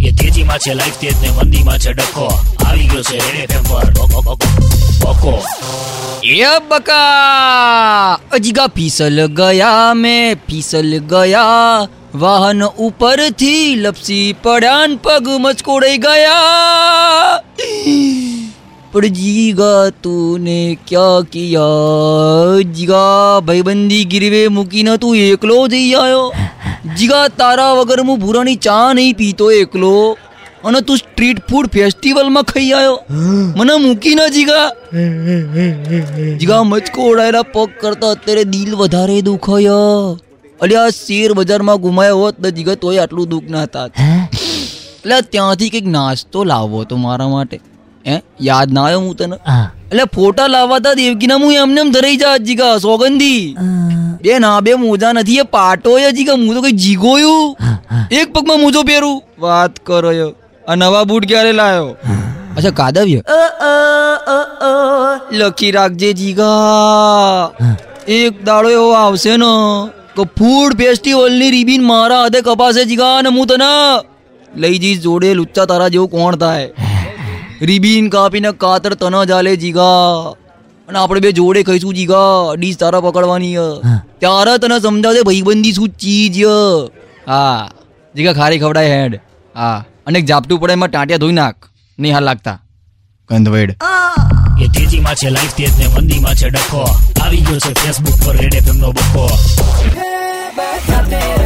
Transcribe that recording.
એ તેજીમાં છે લાઈફ તેજ ને મંદીમાં છે ડખો આવી ગયો છે રેડ એફએમ પર બકો, બકો, બકો ये बका अजिगा फिसल गया मैं फिसल ગયા વાહન ઉપરથી લપસી પડ્યાન પગ મચકોડાઈ ગયા પણ જીગા તૂને ક્યા કિયા જીગા ભાઈબંધી ગીરવે મૂકીને તું એકલો જઈ આવ્યો જીગા તારા વગર હું ભૂરાની ચા નહીં પીતો એકલો અને તું સ્ટ્રીટ ફૂડ ફેસ્ટિવલમાં ખાઈ આવ્યો મને મૂકીને જીગા જીગા મચકો ઓળાયેલા પગ કરતા અત્યારે દિલ વધારે દુખાયો અલ્યા શેર બજારમાં ગુમાયો હોત ને જીગા તોય આટલું દુઃખ ના હતા એટલે ત્યાંથી કંઈક નાસ્તો લાવવો તો મારા માટે હે યાદ ના આવ્યો હું તને એટલે ફોટા લાવવાતા દેવકીના હું એમને એમ ધરાઈ જા હજી કા સોગંધી બે ના બે મોજા નથી એ પાટો હજી કા હું તો કઈ જીગોયું એક પગમાં મોજો પહેરું વાત કરો યો આ નવા બૂટ ક્યારે લાયો અચ્છા કાદવ્ય લખી રાખજે જીગા એક દાડો એવો આવશે ને કે ફૂડ ફેસ્ટિવલની રિબિન મારા હાથે કપાશે જીગા ને હું તને લઈ જઈશ જોડે લુચ્ચા તારા જેવું કોણ થાય રિબિન કાપીને કાતર તને જાલે જીગા. અને આપણે બે જોડે ખાઈશું જીગા. ડીશ તારા પકડવાની ત્યારે તને સમજાવશે ભાઈબંધી શું ચીજ હે. જીગા ખારી ખવડાય હેડ. હા. અને એક ઝાપટું પડે એમાં ટાંટિયા ધોઈ નાખ. નહીં હાલ લાગતા. ગંધવેડ. એ તેજીમાં છે લાઈફ તેજ ને મંદીમાં છે ડખો. આવી ગયો છે ફેસબુક પર રેડ એફએમ નો but